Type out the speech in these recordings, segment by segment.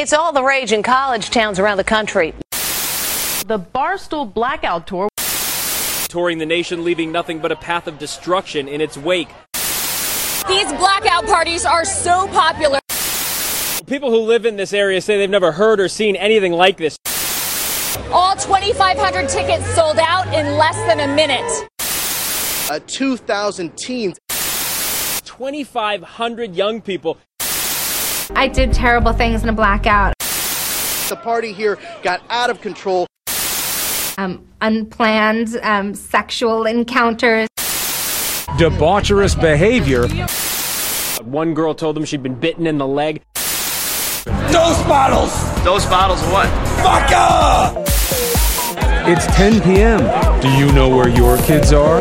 It's all the rage in college towns around the country. The Barstool Blackout Tour. Touring the nation, leaving nothing but a path of destruction in its wake. These blackout parties are so popular. People who live in this area say they've never heard or seen anything like this. All 2,500 tickets sold out in less than a minute. A 2,000 teens. 2,500 young people I did terrible things in a blackout. The party here got out of control. Um, unplanned um, sexual encounters. Debaucherous behavior. One girl told them she'd been bitten in the leg. Dose bottles! Dose bottles of what? Vodka! It's 10 p.m. Do you know where your kids are?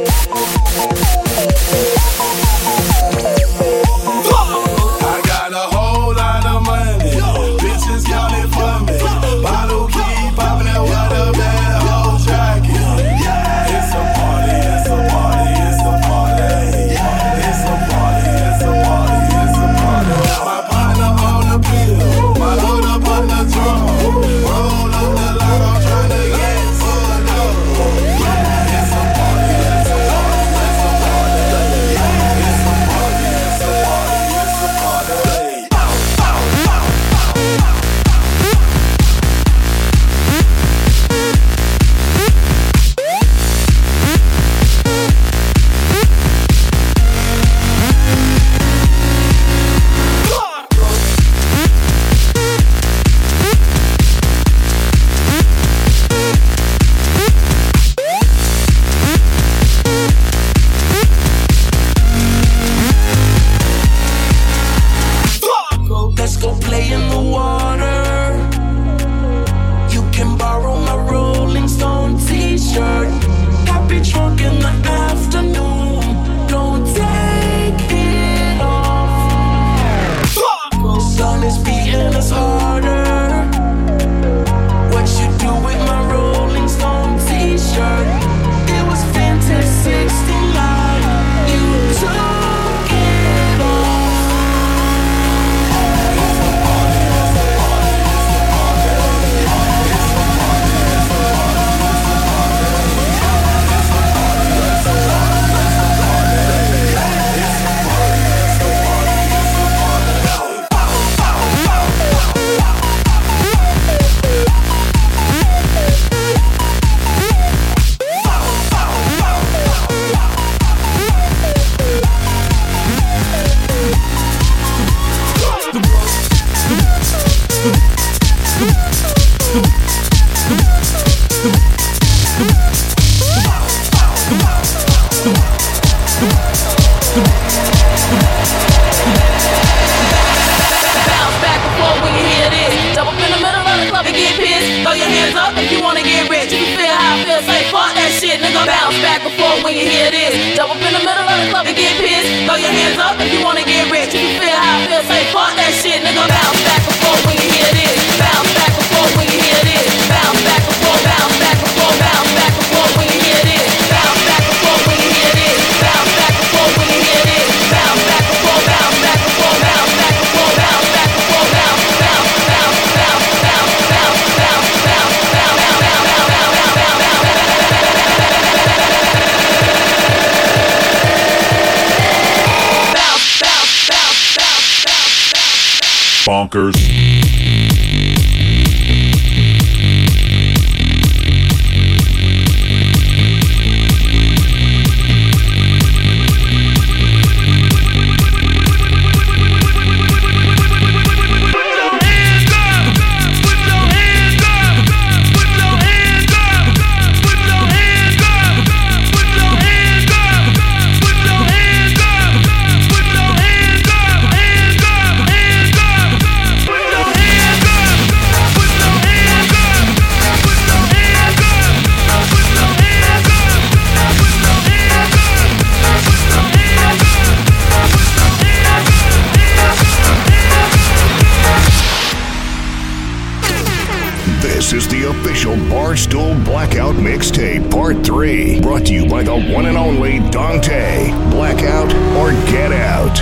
Mixtape Part 3, brought to you by the one and only Dante. Blackout or get out.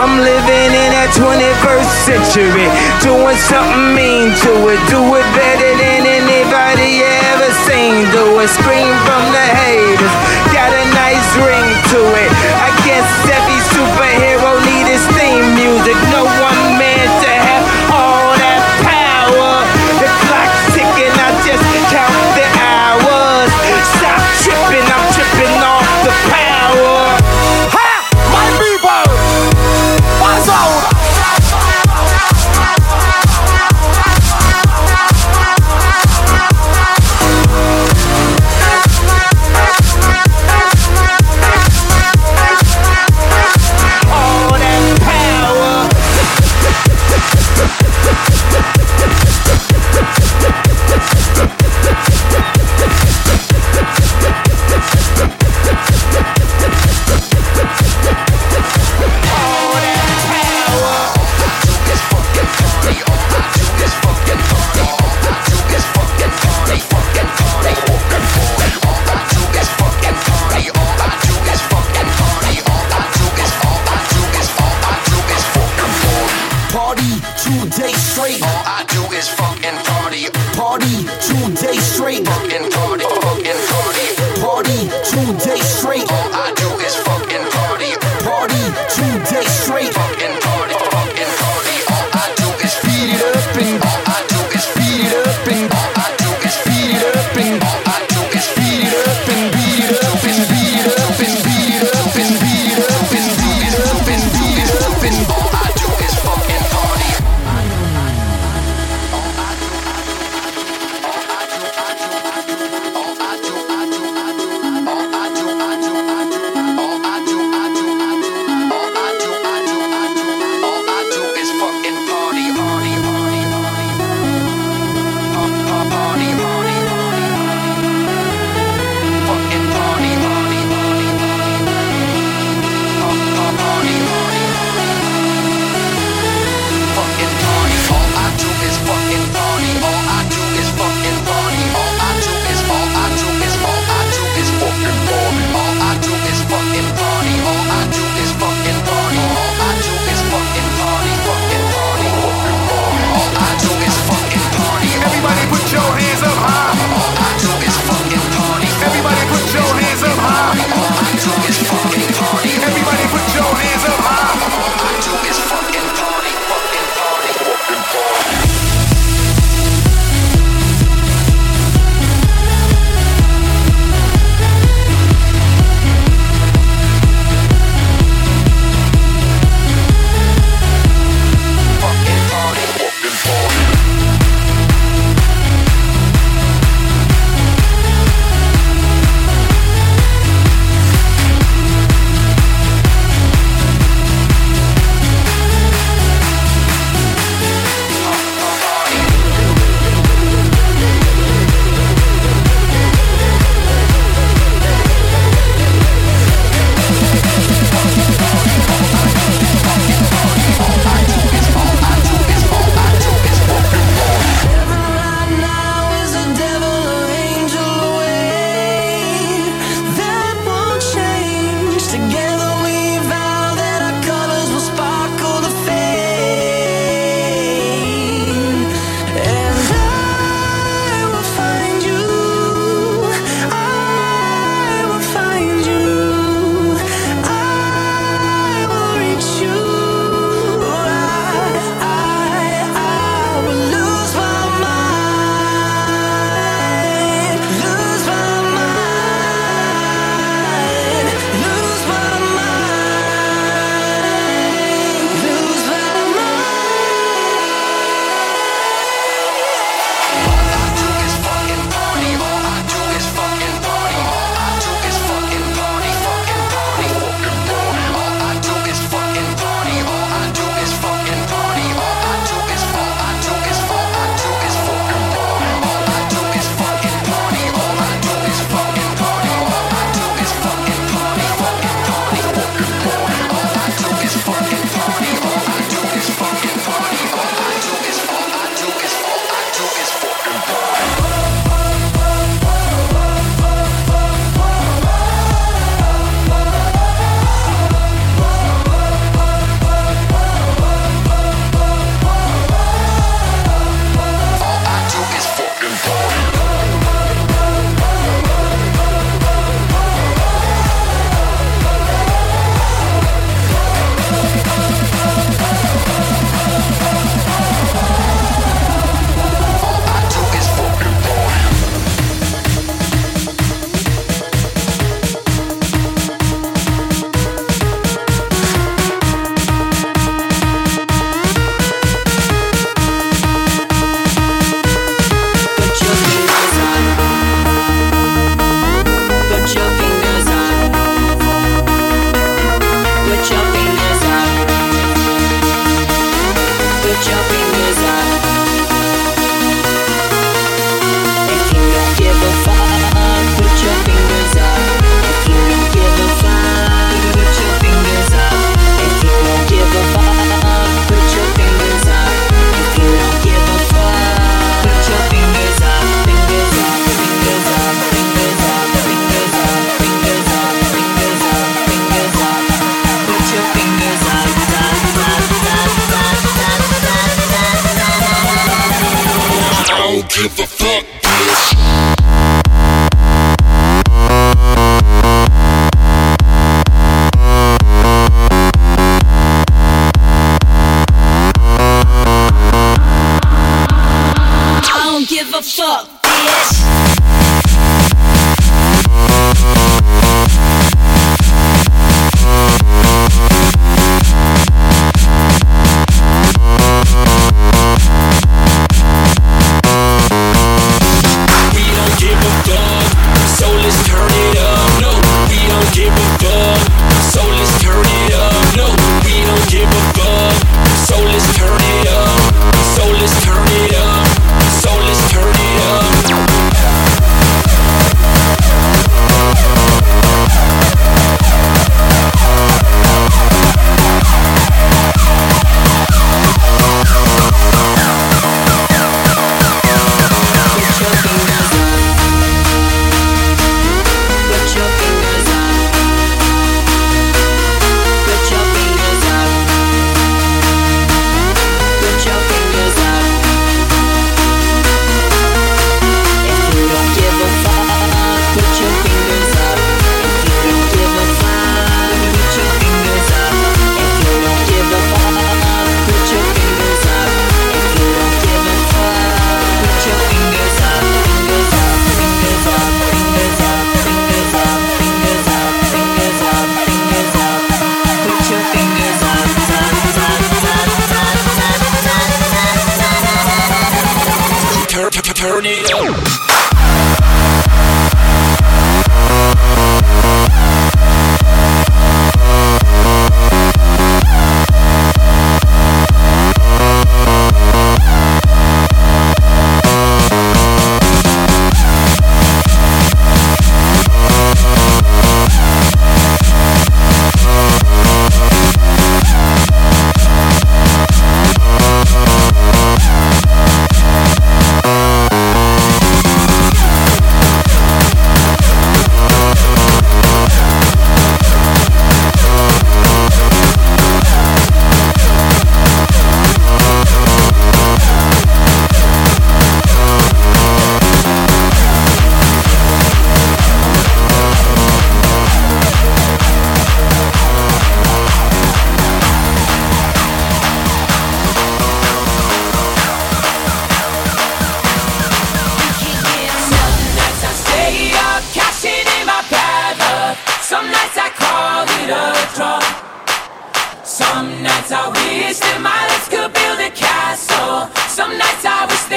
I'm living in that 21st century, doing something mean to it, do it better king, do a scream from the haters. Got a nice ring to it.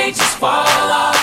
may just fall off.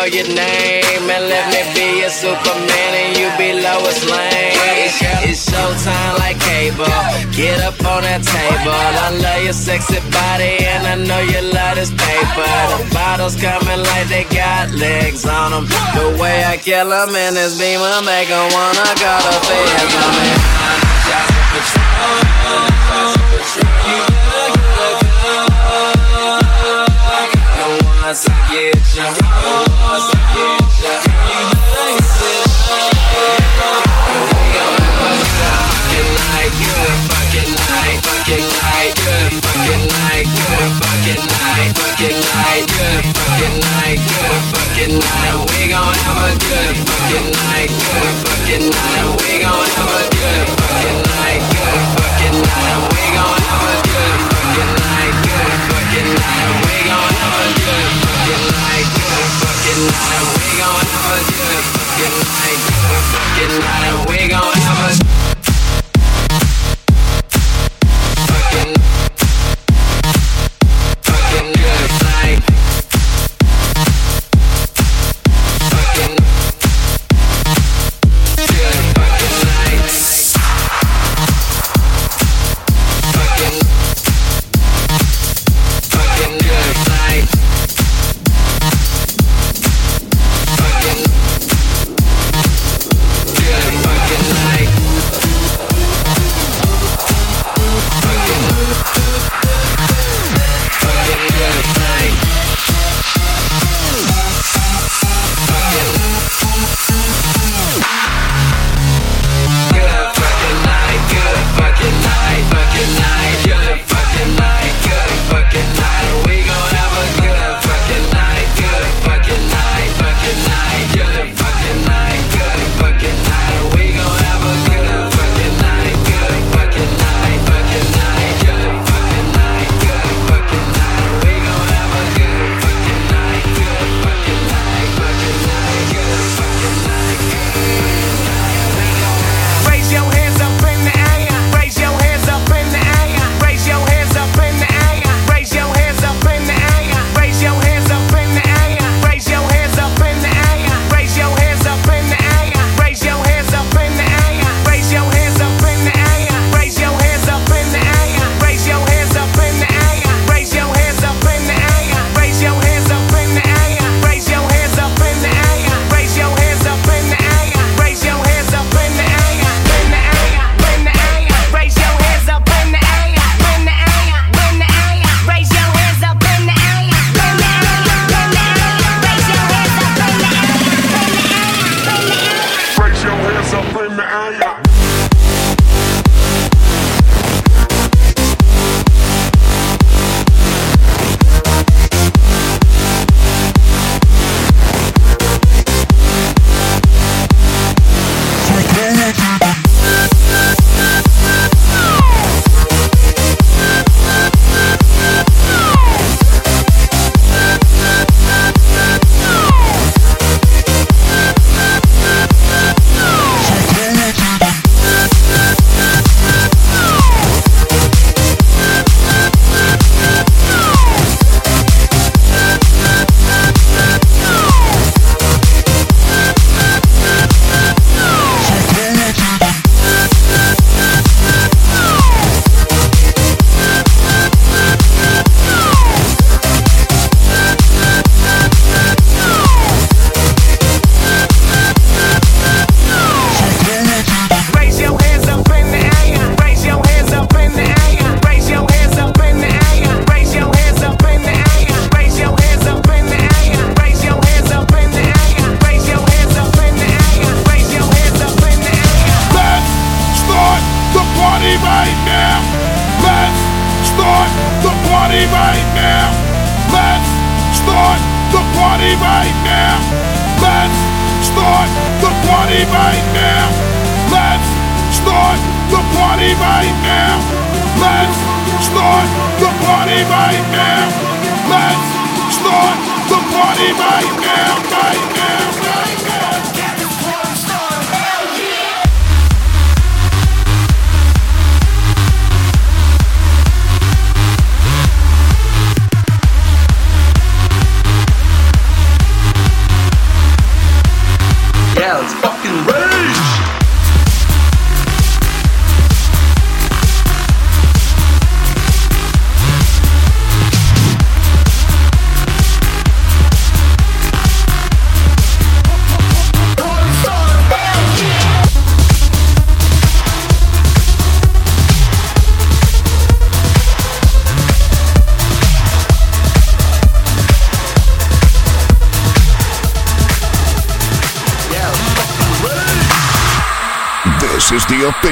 Know your name. And let me be your Superman and you be Lois Lane. It's showtime like cable. Get up on that table. I love your sexy body and I know you love this paper. The bottles coming like they got legs on them. The way I kill them in this beamer make 'em wanna go to on me. eyes to get you. Fucking night, good fucking night, fucking night, good fucking night, good fucking night, fucking night, good fucking night, good fucking night. We gon' have a good fucking night, good fucking night. We gon' have a good fucking night, good fucking night. We gon' have a good fucking night, good fucking night we gon' have a good fucking night. Good fucking night, and we gon' have a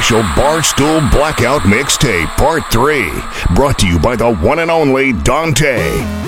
special Barstool Blackout Mixtape Part 3, brought to you by the one and only Dante.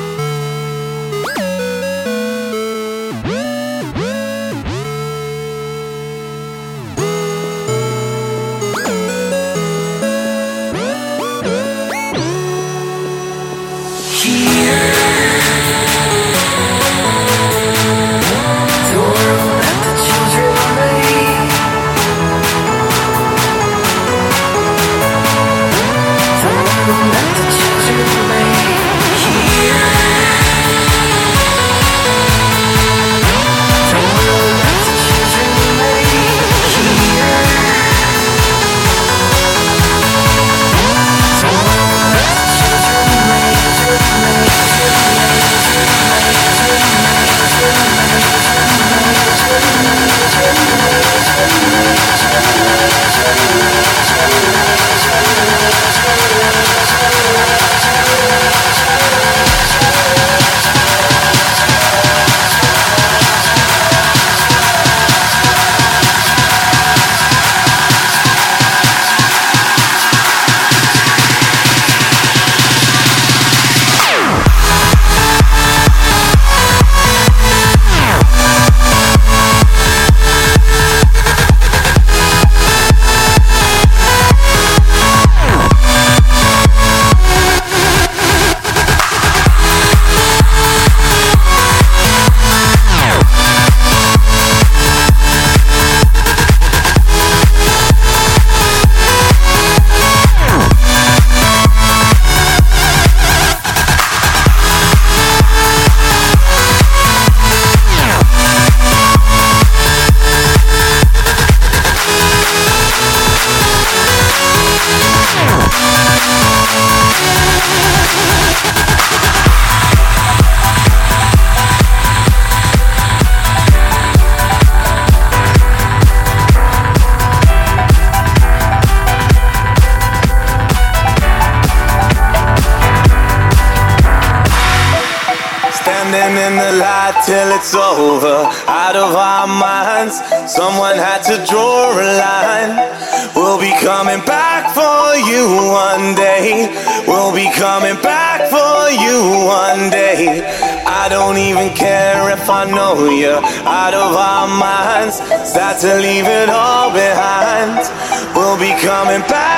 start to leave it all behind. We'll be coming back.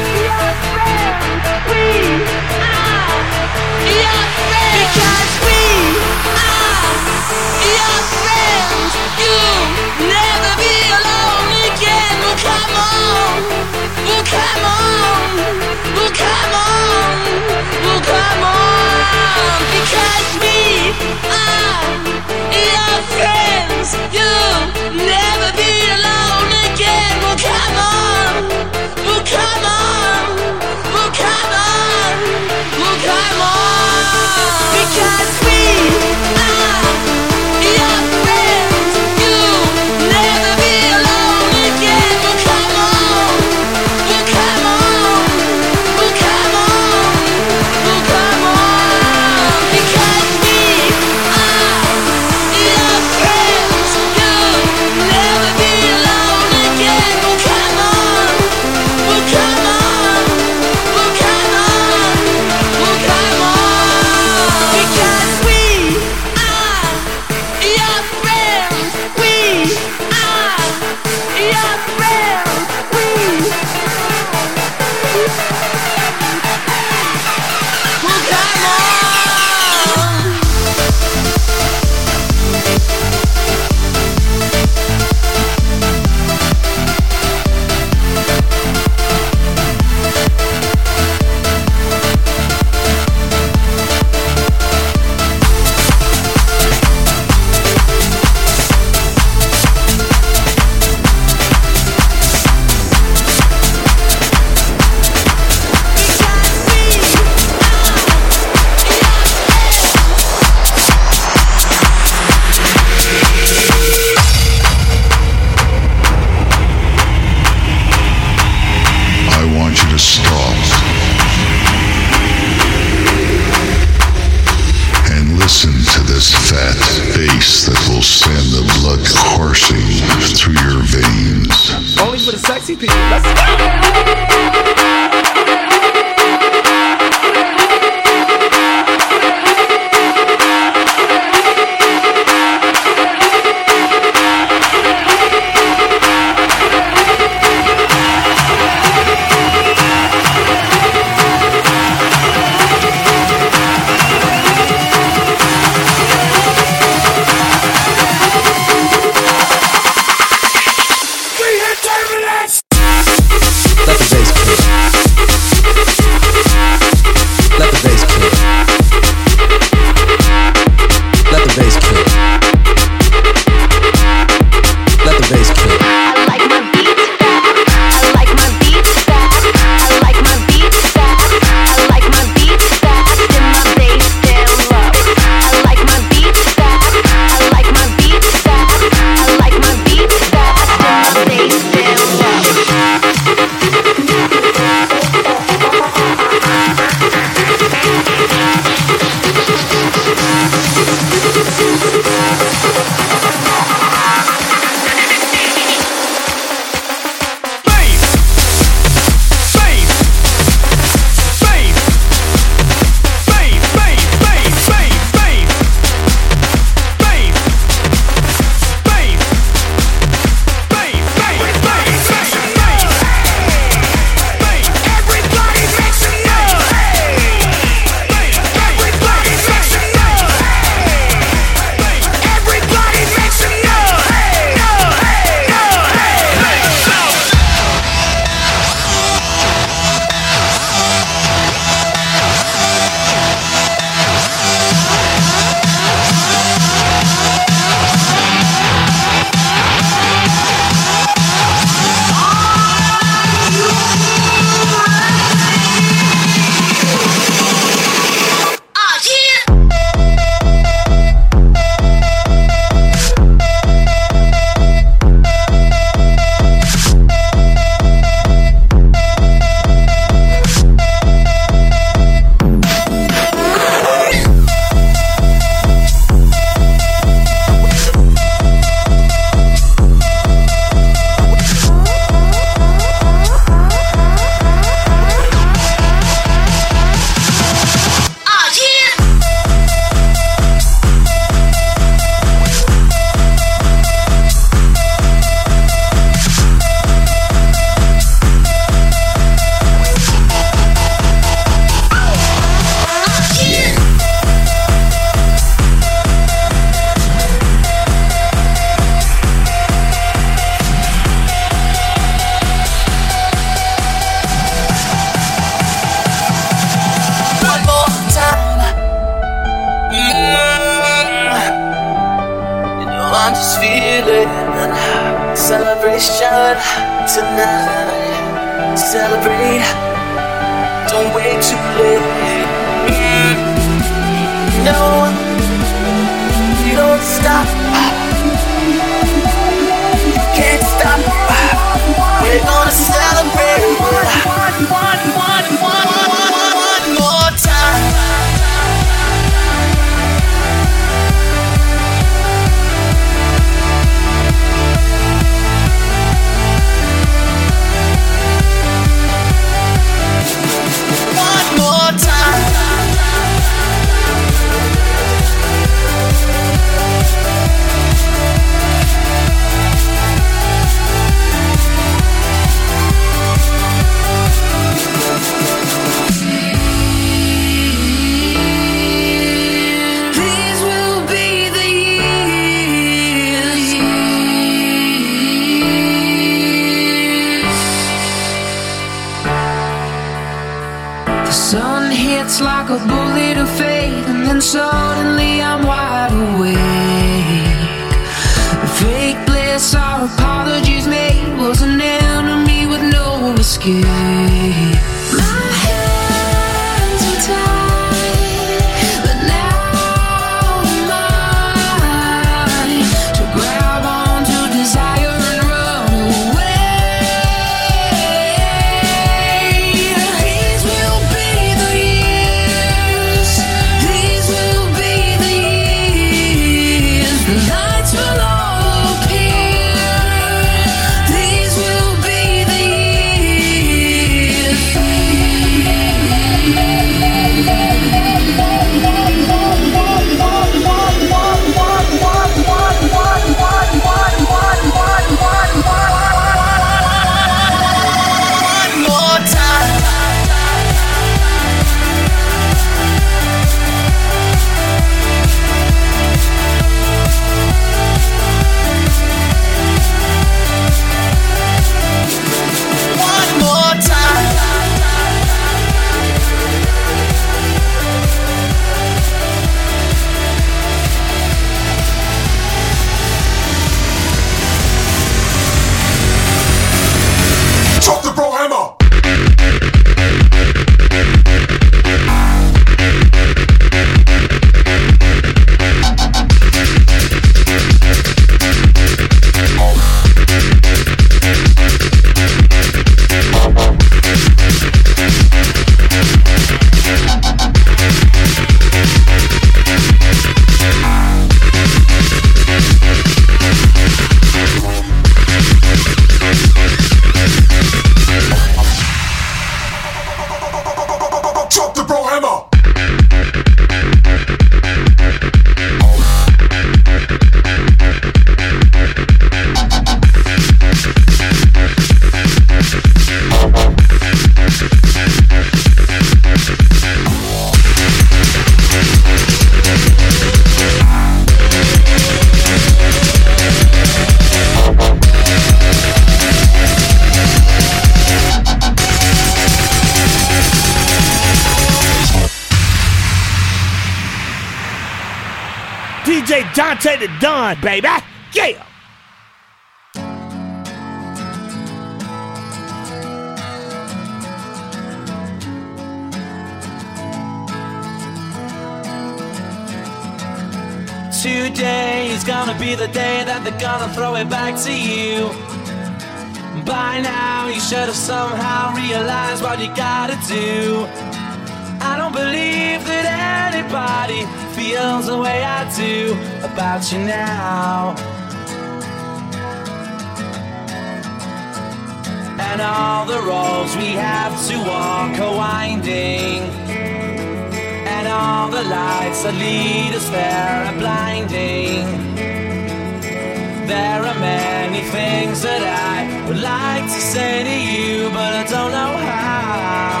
things that I would like to say to you, but I don't know how.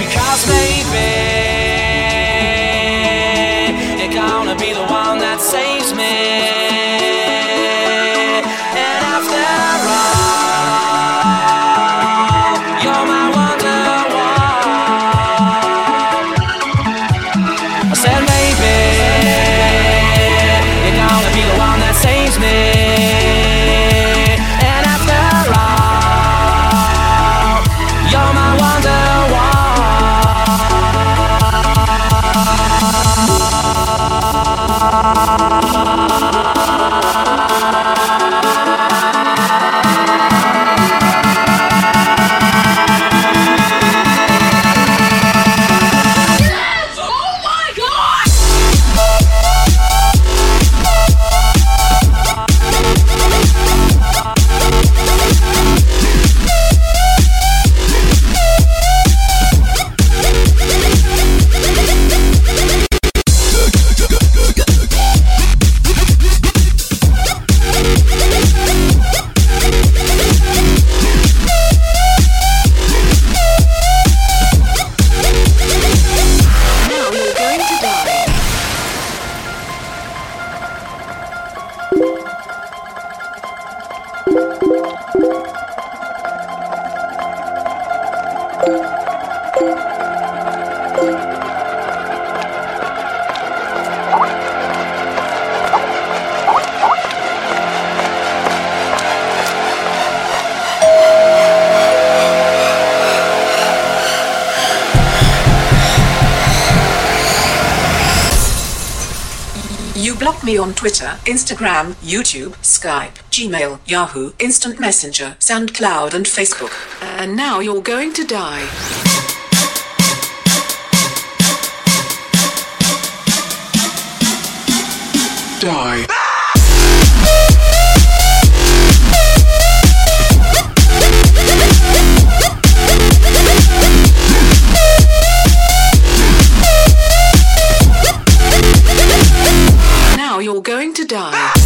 Because maybe. Twitter, Instagram, YouTube, Skype, Gmail, Yahoo, Instant Messenger, SoundCloud, and Facebook. And now you're going to die. Die. to die.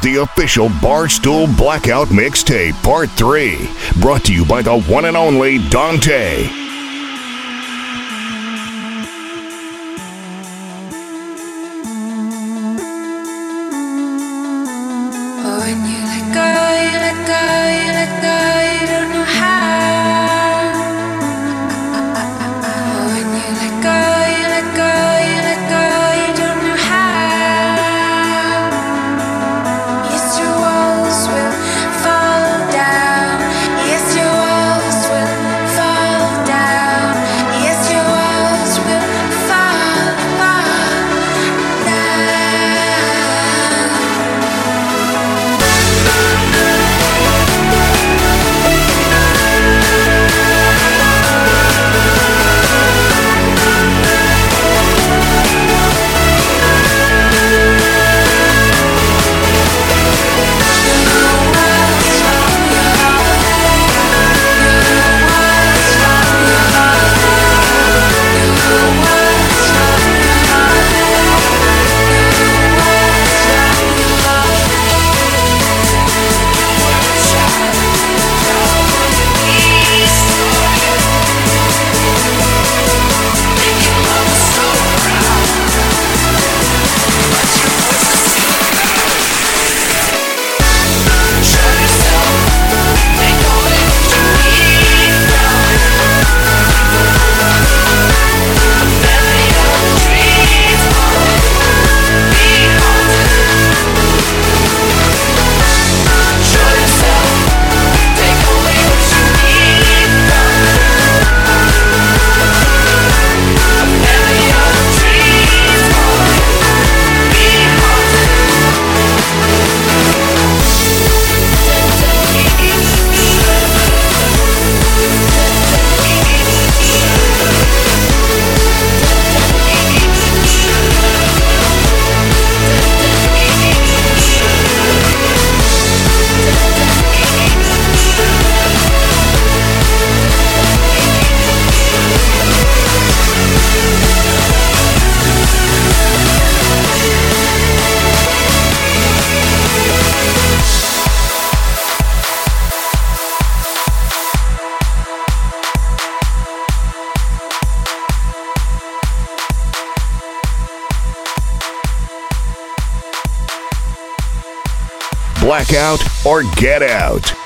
the official Barstool Blackout Mixtape, Part 3, brought to you by the one and only Dante. Or Get Out.